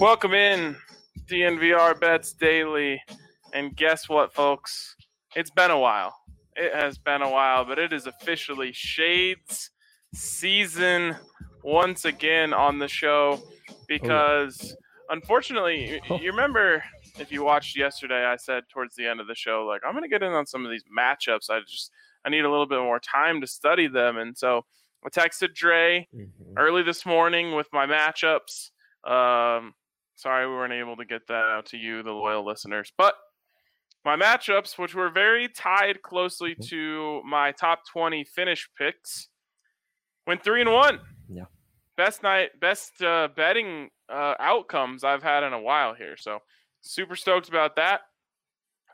Welcome in DNVR Bets Daily. And guess what, folks? It's been a while. It has been a while, but it is officially Shades season once again on the show because unfortunately, you, you remember if you watched yesterday, I said towards the end of the show, like, I'm going to get in on some of these matchups. I just, I need a little bit more time to study them. And so I texted Dre Mhm. early this morning with my matchups. Um, sorry we weren't able to get that out to you, the loyal listeners. But my matchups, which were very tied closely to my top 20 finish picks, went three and one. Yeah. Best night, best uh, betting uh, outcomes I've had in a while here. So super stoked about that.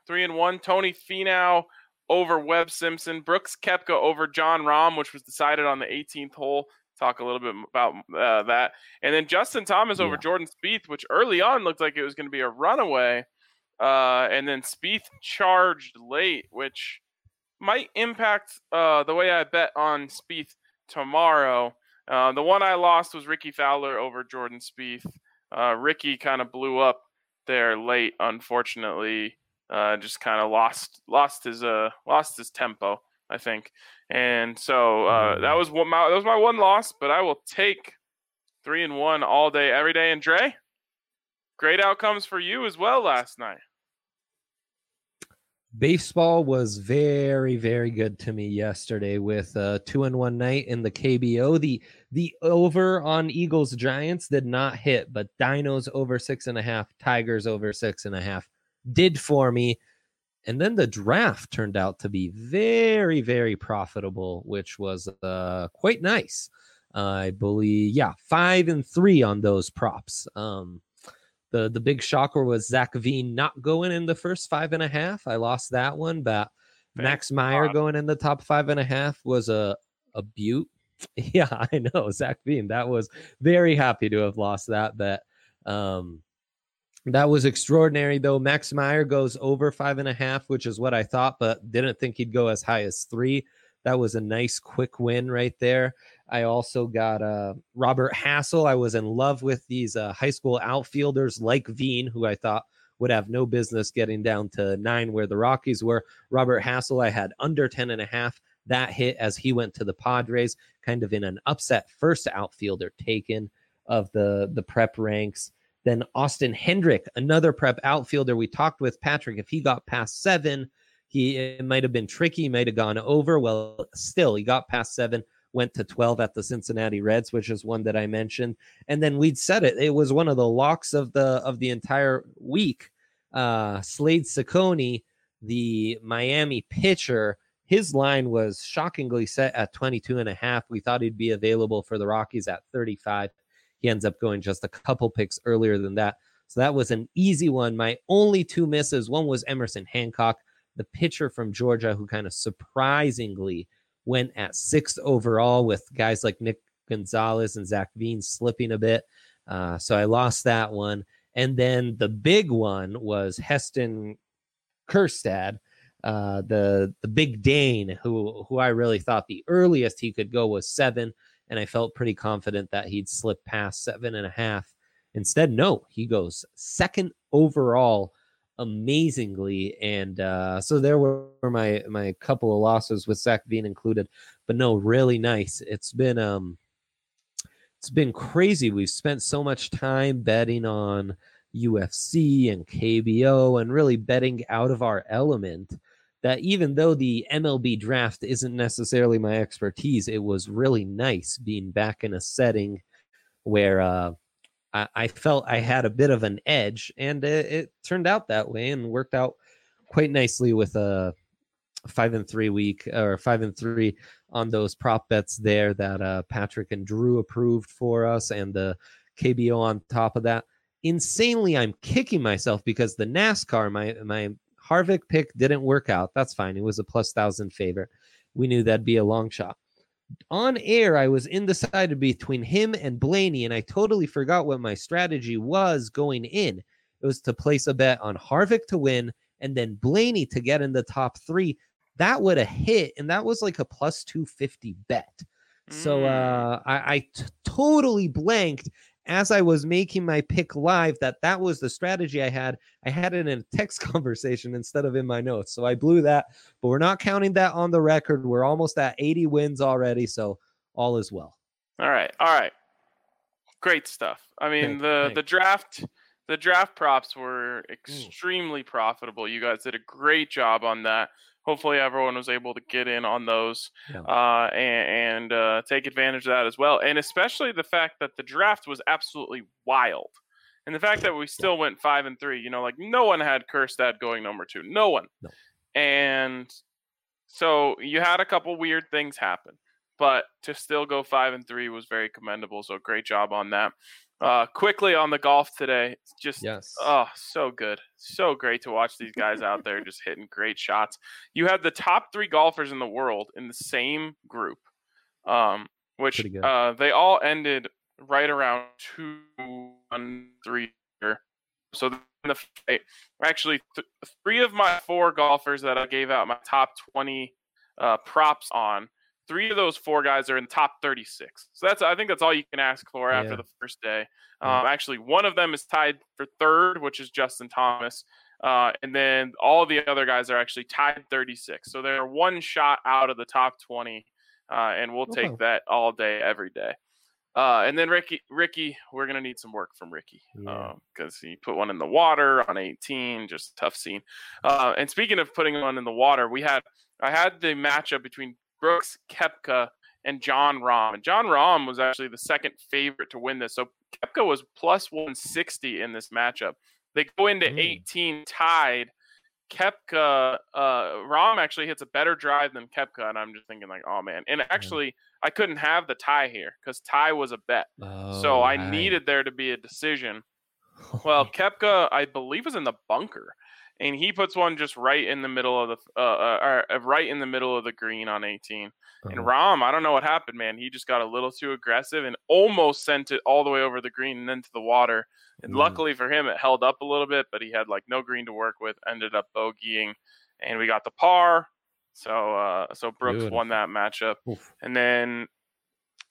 Three and one. Tony Finau over Webb Simpson. Brooks Koepka over Jon Rahm, which was decided on the 18th hole. Talk a little bit about uh, that. And then Justin Thomas over Yeah. Jordan Spieth, which early on looked like it was going to be a runaway. Uh, and then Spieth charged late, which might impact uh, the way I bet on Spieth tomorrow. Uh, the one I lost was Rickie Fowler over Jordan Spieth. Uh, Rickie kind of blew up there late, unfortunately. Uh, just kind of lost lost his uh lost his tempo, I think. And so uh, that was what my that was my one loss, but I will take three and one all day, every day. And Dre, great outcomes for you as well last night. Baseball was very, very good to me yesterday with a two and one night in the KBO. The the over on Eagles Giants did not hit, but Dinos over six and a half, Tigers over six and a half did for me. And then the draft turned out to be very, very profitable, which was uh, quite nice. I believe, yeah, five and three on those props. Um, the the big shocker was Zach Veen not going in the first five and a half. I lost that one, but Thank Max Meyer God. going in the top five and a half was a a butte. Yeah, I know Zach Veen. That was very happy to have lost that bet. Um, that was extraordinary though. Max Meyer goes over five and a half, which is what I thought, but didn't think he'd go as high as three. That was a nice quick win right there. I also got uh, Robert Hassell. I was in love with these uh, high school outfielders like Veen, who I thought would have no business getting down to nine where the Rockies were. Robert Hassell, I had under 10 and a half. That hit as he went to the Padres, kind of in an upset first outfielder taken of the, the prep ranks. Then Austin Hendrick, another prep outfielder. We talked with Patrick. If he got past seven, he it might have been tricky, might have gone over. Well, still, he got past seven, went to 12 at the Cincinnati Reds, which is one that I mentioned. And then we'd said it. It was one of the locks of the of the entire week. Uh Slade Cecconi, the Miami pitcher, his line was shockingly set at 22 and a half. We thought he'd be available for the Rockies at 35. He ends up going just a couple picks earlier than that. So that was an easy one. My only two misses one was Emerson Hancock, the pitcher from Georgia, who kind of surprisingly went at sixth overall with guys like Nick Gonzalez and Zach Veen slipping a bit. Uh, so I lost that one. And then the big one was Heston Kjerstad, uh, the the big Dane, who who I really thought the earliest he could go was seven, and I felt pretty confident that he'd slip past seven and a half. Instead, no, he goes second overall, amazingly, and uh, so there were my my couple of losses with Zach Veen included, but no, really nice. It's been um, it's been crazy. We've spent so much time betting on UFC and KBO and really betting out of our element that even though the MLB draft isn't necessarily my expertise, it was really nice being back in a setting where uh, I, I felt I had a bit of an edge, and it, it turned out that way and worked out quite nicely with a five and three week or five and three on those prop bets there that uh, Patrick and Drew approved for us, and the KBO on top of that. Insanely, I'm kicking myself because the NASCAR, my my Harvick pick didn't work out. That's fine. It was a plus thousand favorite. We knew that'd be a long shot. On air, I was undecided between him and Blaney, and I totally forgot what my strategy was going in. It was to place a bet on Harvick to win and then Blaney to get in the top three. That would have hit, and that was like a plus 250 bet. So Mm. uh, I, I t- totally blanked. As I was making my pick live that that was the strategy I had. I had it in a text conversation instead of in my notes. So I blew that, but we're not counting that on the record. We're almost at 80 wins already. So all is well. All right. All right. Great stuff. I mean, Thank- the thank- the draft the draft props were mm. extremely profitable. You guys did a great job on that. Hopefully, everyone was able to get in on those Yeah. uh, and, and uh, take advantage of that as well. And especially the fact that the draft was absolutely wild, and the fact that we still went five and three. You know, like no one had Kjerstad going number two. No one. No. And so you had a couple weird things happen, but to still go five and three was very commendable. So great job on that. Uh, quickly on the golf today, just Yes. Oh, so good. So great to watch these guys out there just hitting great shots. You have the top three golfers in the world in the same group, um, which uh, they all ended right around two, one, three. So in the fight, actually, th- three of my four golfers that I gave out my top 20 uh, props on, three of those four guys are in top 36. So that's I think that's all you can ask for after Yeah. the first day. Yeah. Um, actually, one of them is tied for third, which is Justin Thomas. Uh, and then all the other guys are actually tied 36. So they're one shot out of the top 20. Uh, and we'll take that all day, every day. Uh, and then Rickie, Rickie, we're gonna need some work from Rickie Yeah. because he put one in the water on 18, just tough scene. Uh, and speaking of putting one in the water, we had I had the matchup between Brooks Koepka and Jon Rahm, and Jon Rahm was actually the second favorite to win this. So Koepka was plus 160 in this matchup. They go into Mm. 18 tied. Koepka, uh, Rahm actually hits a better drive than Koepka, and I'm just thinking like, oh man. And actually, I couldn't have the tie here because tie was a bet, so Oh, I right. needed there to be a decision. Well, Koepka, I believe, was in the bunker, and he puts one just right in the middle of the uh, uh, uh, right in the middle of the green on 18. And Uh-huh. Rahm, I don't know what happened, man. He just got a little too aggressive and almost sent it all the way over the green and into the water. And Mm. luckily for him, it held up a little bit, but he had like no green to work with. Ended up bogeying, and we got the par. So uh, so Brooks won that matchup, Oof. and then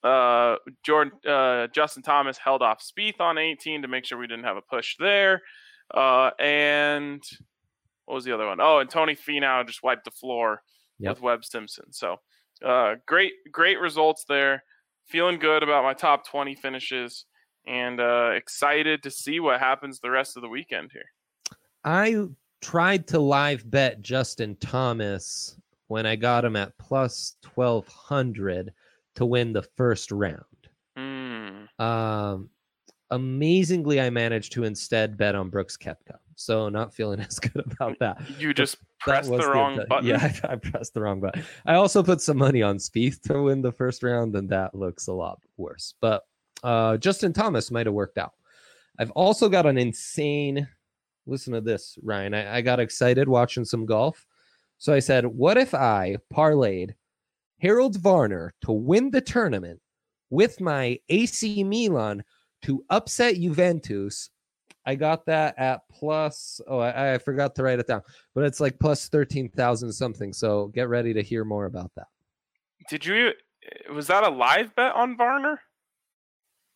uh, Jordan uh, Justin Thomas held off Spieth on 18 to make sure we didn't have a push there. Uh, and what was the other one? Oh, and Tony Finau just wiped the floor Yep. with Webb Simpson. So uh, great, great results there. Feeling good about my top 20 finishes and uh, excited to see what happens the rest of the weekend here. I tried to live bet Justin Thomas when I got him at plus 1200 to win the first round. Hmm. Um, amazingly, I managed to instead bet on Brooks Koepka. So not feeling as good about that. You just pressed the wrong button. Yeah, I, I pressed the wrong button. I also put some money on Spieth to win the first round, and that looks a lot worse. But uh, Justin Thomas might have worked out. I've also got an insane. Listen to this, Ryan. I, I got excited watching some golf. So I said, what if I parlayed Harold Varner to win the tournament with my AC Milan to upset Juventus? I got that at plus. Oh, I, I forgot to write it down, but it's like plus thirteen thousand something. So get ready to hear more about that. Did you? Eh, was that a live bet on Varner,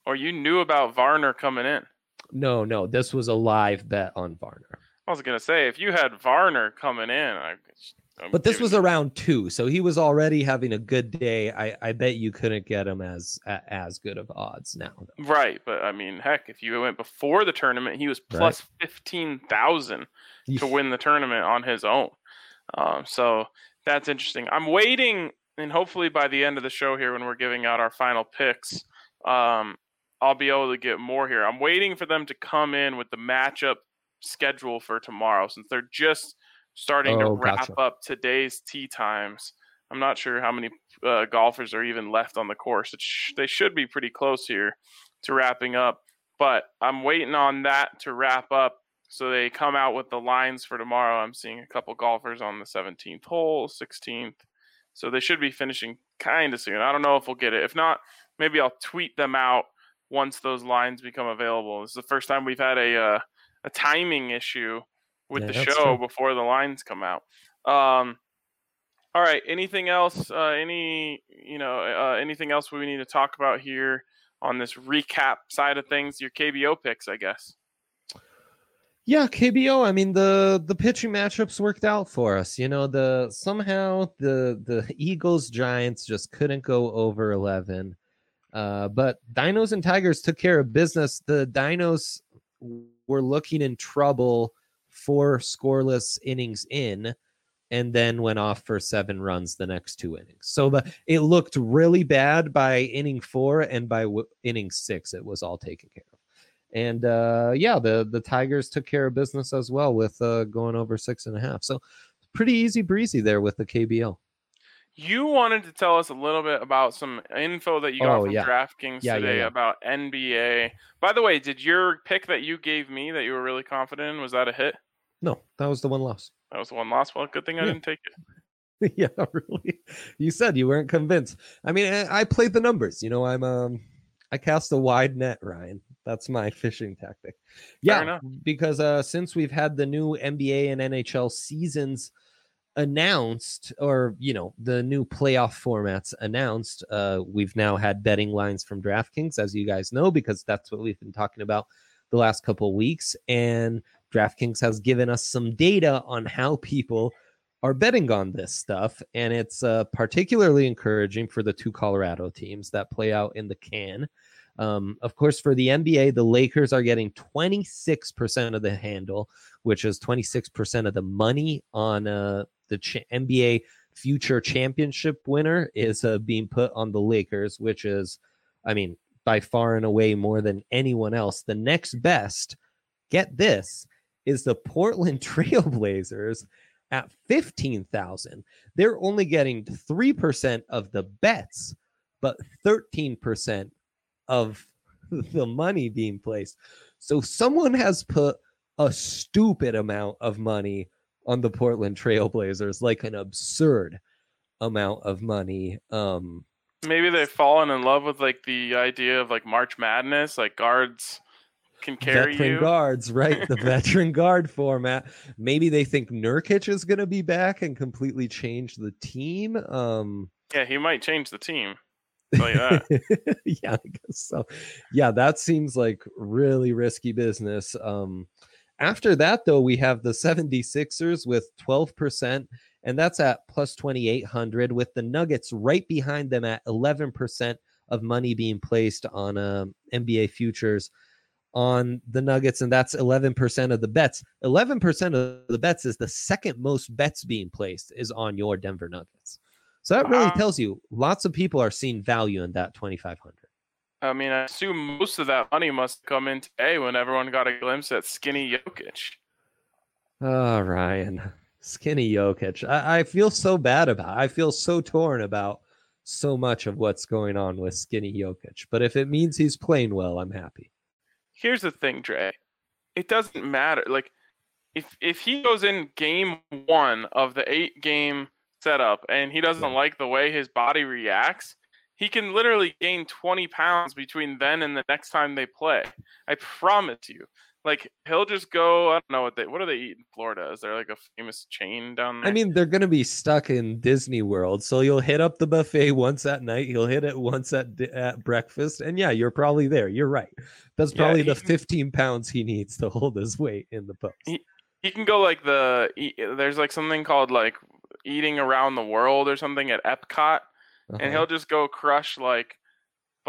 or you knew about Varner coming in? No, no, this was a live bet on Varner, I was gonna say if you had Varner coming in, I. I'm but this was around two, so he was already having a good day. I, I bet you couldn't get him as as good of odds now. Though. right. But I mean, heck, if you went before the tournament, he was Right. plus fifteen thousand to win the tournament on his own. Um, so that's interesting. I'm waiting, and hopefully by the end of the show here, when we're giving out our final picks, um, I'll be able to get more here. I'm waiting for them to come in with the matchup schedule for tomorrow, since they're just starting to Oh, wrap gotcha. up today's tee times. I'm not sure how many uh, golfers are even left on the course. It sh- they should be pretty close here to wrapping up, but I'm waiting on that to wrap up so they come out with the lines for tomorrow. I'm seeing a couple golfers on the 17th hole, 16th. So they should be finishing kind of soon. I don't know if we'll get it. If not, maybe I'll tweet them out once those lines become available. This is the first time we've had a uh, a timing issue with Yeah, the show true. before the lines come out. Um, all right. Anything else? Uh, any you know uh, anything else we need to talk about here? on this recap side of things, your KBO picks, I guess. Yeah, KBO. I mean the the pitching matchups worked out for us. You know, the somehow the the Eagles Giants just couldn't go over eleven. Uh, but Dinos and Tigers took care of business. The Dinos were looking in trouble four scoreless innings in, and then went off for seven runs the next two innings. So the it looked really bad by inning four, and by w- inning six, it was all taken care of. And uh, yeah, the the Tigers took care of business as well with uh, going over six and a half. So pretty easy breezy there with the KBO. You wanted to tell us a little bit about some info that you got Oh, from yeah. DraftKings yeah, today yeah. about NBA. By the way, did your pick that you gave me that you were really confident in was that a hit? No, that was the one loss. That was the one loss. Well, good thing I Yeah. didn't take it. yeah, really. You said you weren't convinced. I mean, I, I played the numbers. You know, I'm um, I cast a wide net, Ryan. That's my fishing tactic. Yeah, because uh, since we've had the new NBA and NHL seasons announced, or you know, the new playoff formats announced, uh, we've now had betting lines from DraftKings, as you guys know, because that's what we've been talking about the last couple weeks, and DraftKings has given us some data on how people are betting on this stuff, and it's uh, particularly encouraging for the two Colorado teams that play out in the can. Um, of course, for the NBA, the Lakers are getting 26% of the handle, which is 26% of the money on uh, the ch- NBA future championship winner is uh, being put on the Lakers, which is, I mean, by far and away more than anyone else. The next best, get this, is the Portland Trailblazers at 15,000. They're only getting 3% of the bets, but 13% of the money being placed. So someone has put a stupid amount of money on the Portland Trailblazers, like an absurd amount of money. Um Maybe they've fallen in love with like the idea of like March Madness, like guards can carry veteran you. guards, right? The veteran guard format. Maybe they think Nurkic is going to be back and completely change the team. Um, Yeah, he might change the team. That. yeah, I guess so. Yeah, that seems like really risky business. Um, after that, though, we have the 76ers with 12%, and that's at plus 2,800, with the Nuggets right behind them at 11% of money being placed on um, NBA futures on the Nuggets, and that's 11% of the bets. 11% of the bets is the second most bets being placed is on your Denver Nuggets. So that really Wow. tells you lots of people are seeing value in that 2,500. I mean, I assume most of that money must come in today when everyone got a glimpse at skinny Jokic. Oh, Ryan, skinny Jokic. I, I feel so bad about. I feel so torn about so much of what's going on with skinny Jokic. But if it means he's playing well, I'm happy. Here's the thing, Dre. It doesn't matter. Like, if if he goes in game one of the eight game setup and he doesn't like the way his body reacts, he can literally gain 20 pounds between then and the next time they play. I promise you. Like he'll just go. I don't know what they. What do they eat in Florida? Is there like a famous chain down there? I mean, they're going to be stuck in Disney World, so you'll hit up the buffet once at night. You'll hit it once at at breakfast, and yeah, you're probably there. You're right. That's Yeah, probably the 15 pounds he needs to hold his weight in the post. He- he can go like the. e- There's like something called like eating around the world or something at Epcot. and Uh-huh. he'll just go crush like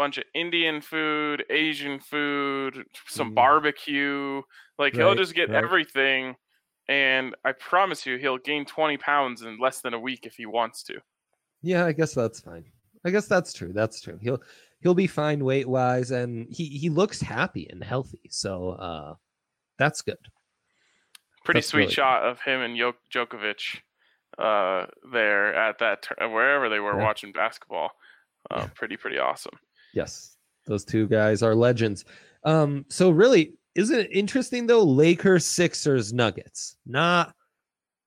bunch of Indian food, Asian food, some Mm. barbecue. Like he'll just get right. everything, and I promise you, he'll gain twenty pounds in less than a week if he wants to. Yeah, I guess that's fine. I guess that's true. That's true. He'll he'll be fine weight wise, and he he looks happy and healthy. So uh, that's good. Pretty That's sweet really shot of him and Jok- Djokovic uh, there at that tur- wherever they were Yeah. watching basketball. Uh, Yeah. Pretty pretty awesome. Yes, those two guys are legends. Um, so really, isn't it interesting though? Lakers, Sixers, Nuggets, not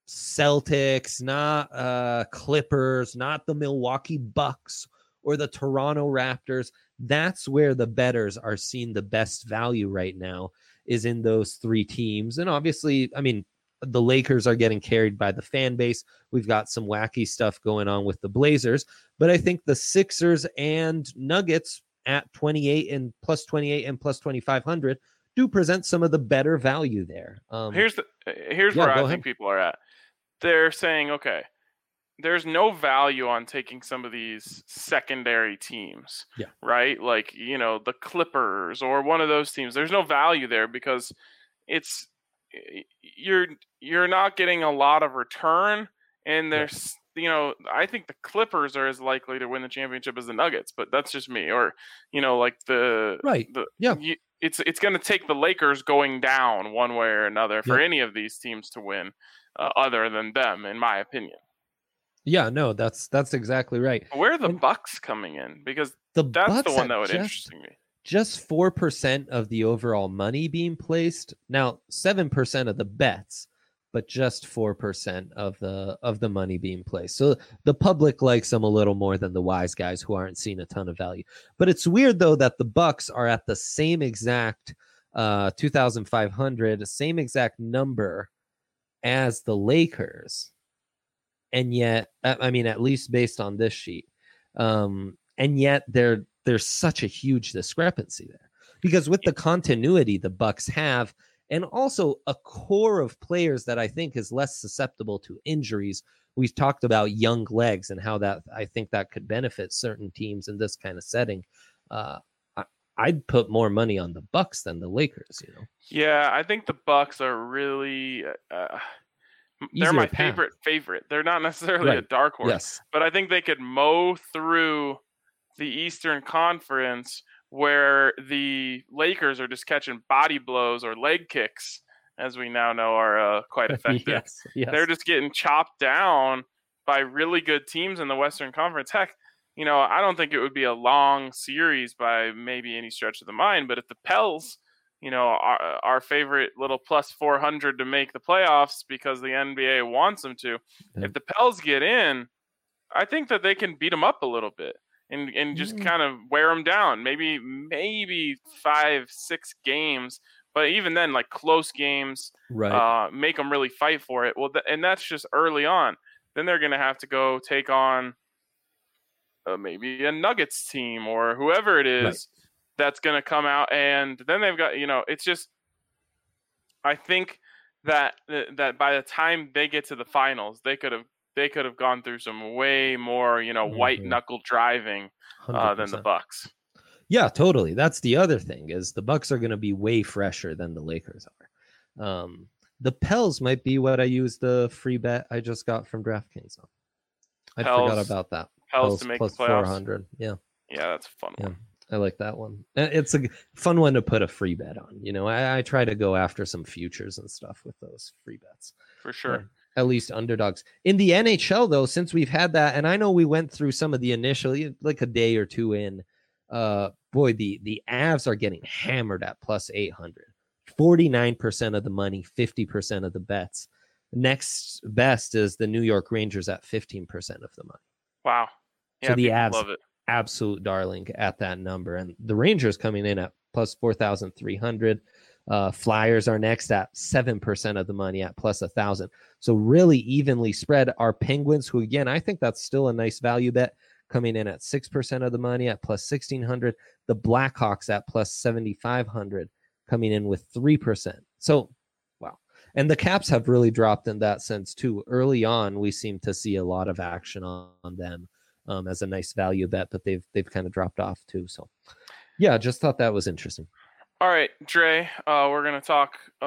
Celtics, not uh Clippers, not the Milwaukee Bucks or the Toronto Raptors. That's where the betters are seeing the best value right now is in those three teams. And obviously, I mean, the Lakers are getting carried by the fan base. We've got some wacky stuff going on with the Blazers, but I think the Sixers and Nuggets at 28 and plus 28 and plus 2500 do present some of the better value there. Um, here's the here's yeah, where I go think people are at. They're saying, okay, there's no value on taking some of these secondary teams. Yeah. Right? Like, you know, the Clippers or one of those teams. There's no value there because it's you're you're not getting a lot of return and there's you know, I think the Clippers are as likely to win the championship as the Nuggets, but that's just me. Or, you know, like the right. the Yeah. you, it's it's going to take the Lakers going down one way or another for Yeah. any of these teams to win, uh, other than them, in my opinion. Yeah, no, that's that's exactly right. Where are the And- Bucks coming in? Because The that's Bucks the one that would just, interest me. Just 4% of the overall money being placed. Now, 7% of the bets, but just 4% of the of the money being placed. So the public likes them a little more than the wise guys who aren't seeing a ton of value. But it's weird though that the Bucks are at the same exact uh 2500, same exact number as the Lakers. And yet, I mean, at least based on this sheet, um, and yet there there's such a huge discrepancy there because with the continuity the Bucks have, and also a core of players that I think is less susceptible to injuries. We've talked about young legs and how that I think that could benefit certain teams in this kind of setting. Uh, I'd put more money on the Bucks than the Lakers. You know, Yeah, I think the Bucks are really. Uh, they're my path. favorite favorite. They're not necessarily a dark horse, yes, but I think they could mow through the Eastern Conference where the Lakers are just catching body blows or leg kicks, as we now know are uh, quite effective. yes, yes. They're just getting chopped down by really good teams in the Western Conference. Heck, you know, I don't think it would be a long series by maybe any stretch of the mind, but if the Pels, you know, our, our favorite little plus 400 to make the playoffs because the NBA wants them to, Yeah. if the Pels get in, I think that they can beat them up a little bit. And, and just Mm. kind of wear them down, maybe maybe five six games, but even then, like close games, right. uh, make them really fight for it. Well, th- and that's just early on. Then they're going to have to go take on uh, maybe a Nuggets team or whoever it is Right. that's going to come out, and then they've got you know, it's just. I think that that by the time they get to the finals, they could have they could have gone through some way more you know white Mhm. knuckle driving uh, than the Bucks. Yeah, totally. That's the other thing is the Bucks are going to be way fresher than the Lakers are. Um, the Pels might be what I use the free bet I just got from DraftKings on. I forgot about that. Pels to make the playoffs. 400. Yeah, Yeah, that's a fun Yeah. one. I like that one. It's a fun one to put a free bet on. You know, I, I try to go after some futures and stuff with those free bets. For sure. At least underdogs. In the NHL, though, since we've had that, and I know we went through some of the initial, like a day or two in, uh, boy, the the Avs are getting hammered at plus 800. 49% of the money, 50% of the bets. Next best is the New York Rangers at 15% of the money. Wow. So Yeah, the people Avs- love it. Absolute darling at that number. And the Rangers coming in at plus 4,300. Uh, Flyers are next at 7% of the money at plus a thousand. So really evenly spread are Penguins, who again, I think that's still a nice value bet coming in at 6% of the money at plus 1600. The Blackhawks at plus 7,500 coming in with 3%. So, wow. And the caps have really dropped in that sense too. Early on, we seem to see a lot of action on, on them um, as a nice value bet, but they've they've kind of dropped off too. So, yeah, just thought that was interesting. All right, Dre, uh, we're going to talk uh,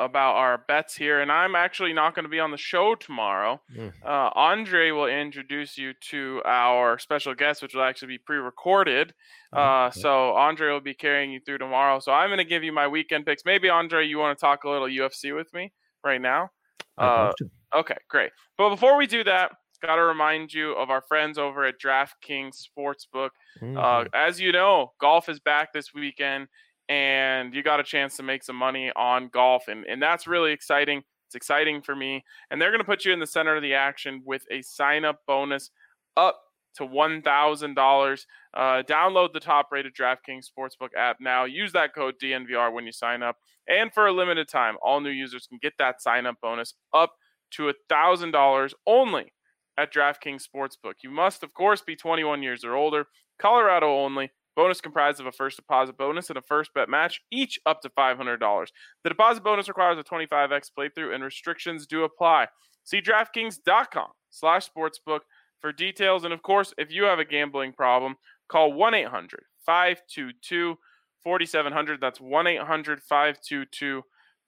about our bets here, and I'm actually not going to be on the show tomorrow. Mm. Uh, Andre will introduce you to our special guest, which will actually be pre recorded. Uh, Okay. so, Andre will be carrying you through tomorrow. So, I'm going to give you my weekend picks. Maybe, Andre, you want to talk a little UFC with me right now? Uh. Okay, great. But before we do that, got to remind you of our friends over at DraftKings Sportsbook. Uh, Mhm. as you know, golf is back this weekend, and you got a chance to make some money on golf, and, and that's really exciting. It's exciting for me. And they're going to put you in the center of the action with a sign up bonus up to $1,000. Uh, download the top rated DraftKings Sportsbook app now. Use that code DNVR when you sign up. And for a limited time, all new users can get that sign up bonus up to $1,000 only at DraftKings Sportsbook. You must, of course, be 21 years or older, Colorado only, Bonus comprised of a first deposit bonus and a first bet match, each up to $500. The deposit bonus requires a 25x playthrough and restrictions do apply. See DraftKings.com slash sportsbook for details. And of course, if you have a gambling problem, call 1 800 522 4700. That's 1 800 522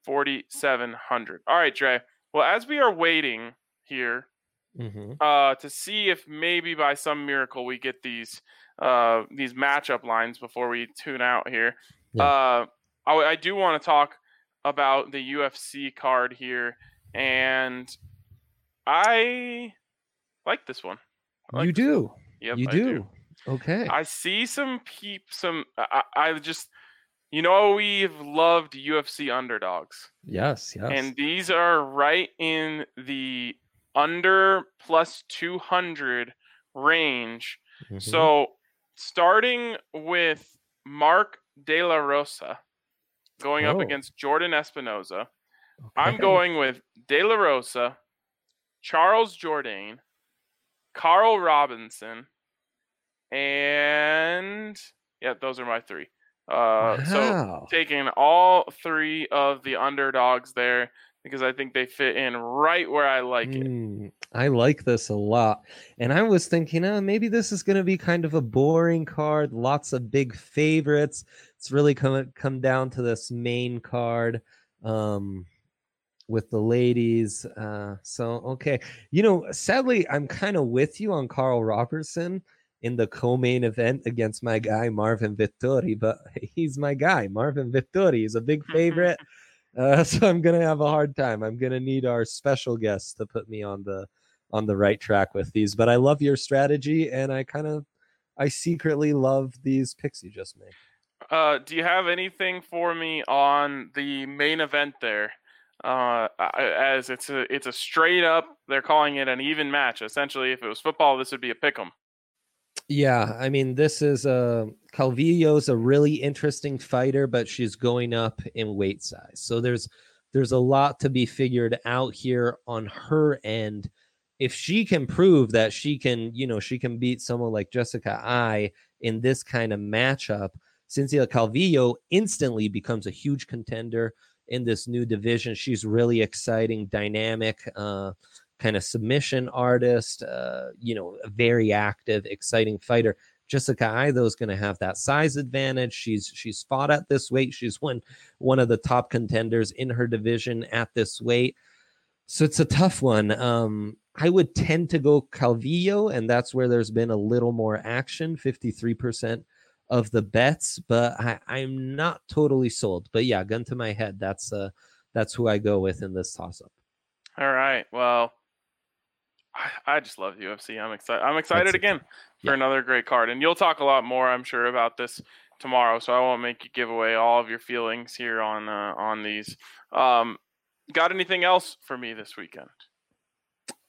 4700. All right, Dre. Well, as we are waiting here Mhm. uh, to see if maybe by some miracle we get these uh, these matchup lines before we tune out here. Yeah. Uh, I, I do want to talk about the UFC card here, and I like this one. Like you do. Yep, you I do. Okay. I see some peep. Some I, I I just you know we've loved UFC underdogs. yes. Yes. And these are right in the under plus 200 range. Mhm. So starting with Mark De La Rosa going up Oh. against Jordan Espinosa, I'm going with De La Rosa, Charles Jourdain, Carl Robinson, and yeah, those are my three. Uh, So taking all three of the underdogs there because I think they fit in right where I like it. Mm, I like this a lot. And I was thinking, uh, maybe this is going to be kind of a boring card. Lots of big favorites. It's really come come down to this main card um, with the ladies. Uh, so okay, you know, sadly, I'm kind of with you on Karl Roberson in the co-main event against my guy Marvin Vettori, but he's my guy. Marvin Vettori is a big favorite. Uh, so I'm gonna have a hard time. I'm gonna need our special guest to put me on the on the right track with these. But I love your strategy, and I kind of I secretly love these picks you just made. Uh, do you have anything for me on the main event there? Uh, as it's a it's a straight up. They're calling it an even match. Essentially, if it was football, this would be a pick 'em. Yeah, I mean, this is a Calvillo's a really interesting fighter, but she's going up in weight size. So there's there's a lot to be figured out here on her end. If she can prove that she can, you know, she can beat someone like Jessica Eye in this kind of matchup, Cynthia Calvillo instantly becomes a huge contender in this new division. She's really exciting, dynamic, uh, kind of submission artist, uh, you know, a very active, exciting fighter. Jessica Ido is going to have that size advantage. She's she's fought at this weight. She's one one of the top contenders in her division at this weight. So it's a tough one. Um, I would tend to go Calvillo, and that's where there's been a little more action, 53% of the bets, but I, I'm not totally sold. But yeah, gun to my head, that's uh that's who I go with in this toss-up. All right. Well, I, I just love UFC. I'm excited. I'm excited That's again for another great card, and you'll talk a lot more, I'm sure, about this tomorrow. So I won't make you give away all of your feelings here on uh, on these. Um, got anything else for me this weekend?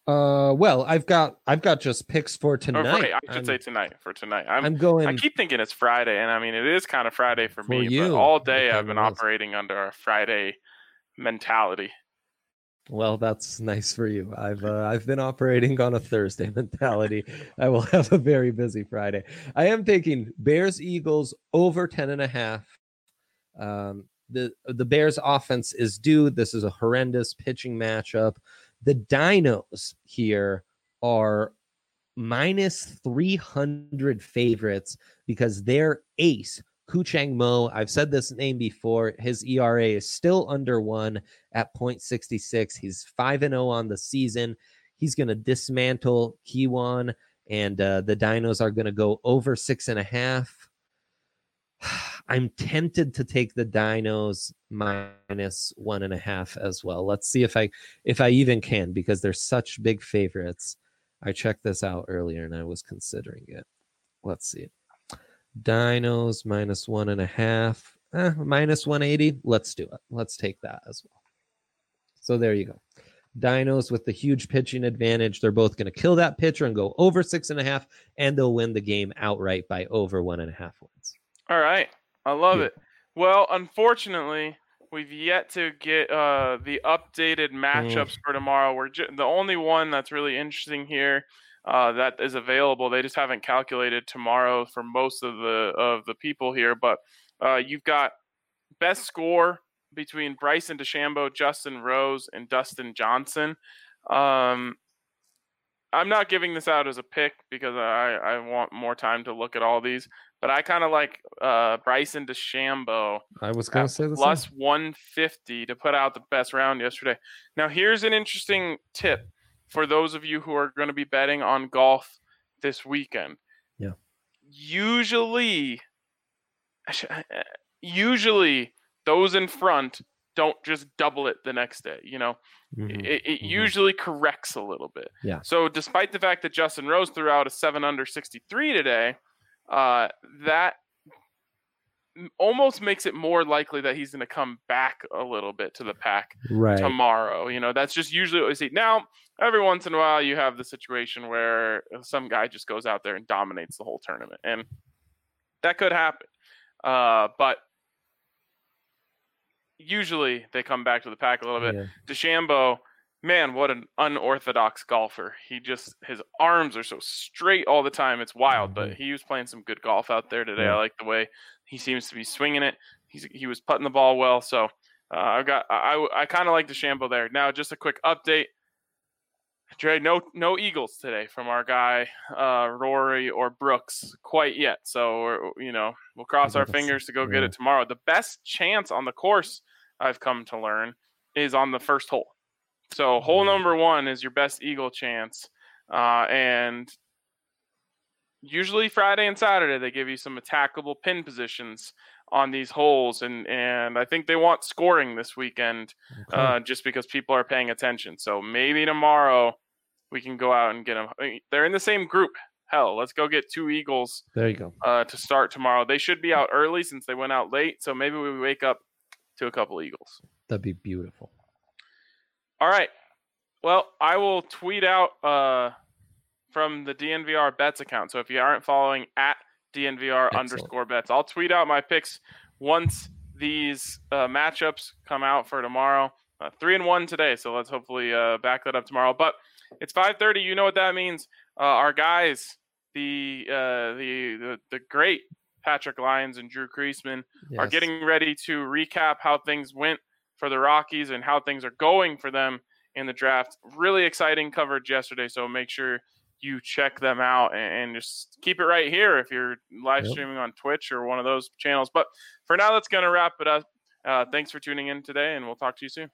Uh, well, I've got I've got just picks for Or tonight. Friday, I should I'm, say tonight for tonight. I'm, I'm going. I keep thinking it's Friday, and I mean it is kind of Friday for, For me. you, but all day I've been operating under a Friday mentality. Well, that's nice for you. I've uh, I've been operating on a Thursday mentality. I will have a very busy Friday. I am taking Bears Eagles over 10 and a half. Um, the the Bears offense is due. This is a horrendous pitching matchup. The Dinos here are minus 300 favorites because their ace Koo Chang-mo, I've said this name before, his ERA is still under 1 at 0.66. He's 5 and 0 on the season. He's going to dismantle Kiwoom, and uh, the Dinos are going to go over six and a half. I'm tempted to take the Dinos minus one and a half as well. Let's see if I if I even can because they're such big favorites. I checked this out earlier and I was considering it. Let's see. Dinos minus one and a half, eh, minus 180. Let's do it. Let's take that as well. So there you go. Dinos with the huge pitching advantage. They're both going to kill that pitcher and go over six and a half, and they'll win the game outright by over one and a half wins. All right. I love Yeah. it. Well, unfortunately, We've yet to get uh, the updated matchups for tomorrow. We're ju- the only one that's really interesting here uh, that is available. They just haven't calculated tomorrow for most of the of the people here, but uh, you've got best score between Bryson DeChambeau, Justin Rose, and Dustin Johnson. Um, I'm not giving this out as a pick because I, I want more time to look at all these, but I kind of like uh, Bryson DeChambeau. I was going to say this. Plus 150 to put out the best round yesterday. Now, here's an interesting tip for those of you who are going to be betting on golf this weekend. Yeah. Usually, usually those in front don't just double it the next day. You know, Mhm, it, it mhm. usually corrects a little bit. Yeah. So despite the fact that Justin Rose threw out a seven under 63 today, uh, that almost makes it more likely that he's going to come back a little bit to the pack Right. tomorrow. You know, that's just usually what we see. Now, every once in a while, you have the situation where some guy just goes out there and dominates the whole tournament, and that could happen. Uh, but usually they come back to the pack a little bit. Yeah. DeChambeau, man, what an unorthodox golfer. He just his arms are so straight all the time. It's wild, but Mhm. he was playing some good golf out there today. Yeah. I like the way he seems to be swinging it. He's he was putting the ball well, so uh, I've got I I, I kind of like DeChambeau there. Now, just a quick update. Dre, no no Eagles today from our guy uh, Rory or Brooks quite yet. So we're, you know we'll cross our fingers to go get it tomorrow. The best chance on the course I've come to learn is on the first hole. So hole Mhm. number one is your best eagle chance, uh, and usually Friday and Saturday they give you some attackable pin positions on these holes, and and I think they want scoring this weekend Okay. uh, just because people are paying attention. So maybe tomorrow we can go out and get them. They're in the same group. Hell, let's go get two Eagles there you go. uh, to start tomorrow. They should be out early since they went out late. So maybe we wake up to a couple Eagles. That'd be beautiful. All right. Well, I will tweet out uh, from the DNVR bets account. So if you aren't following at DNVR Excellent. underscore bets, I'll tweet out my picks once these uh, matchups come out for tomorrow. Uh, three and one today, so let's hopefully uh, back that up tomorrow. But it's 5:30. You know what that means. Uh, our guys, the, uh, the the the great Patrick Lyons and Drew Creasman are getting ready to recap how things went for the Rockies and how things are going for them in the draft. Really exciting coverage yesterday, so make sure you check them out and, and just keep it right here if you're live Yep. streaming on Twitch or one of those channels. But for now, that's going to wrap it up. Uh, thanks for tuning in today, and we'll talk to you soon.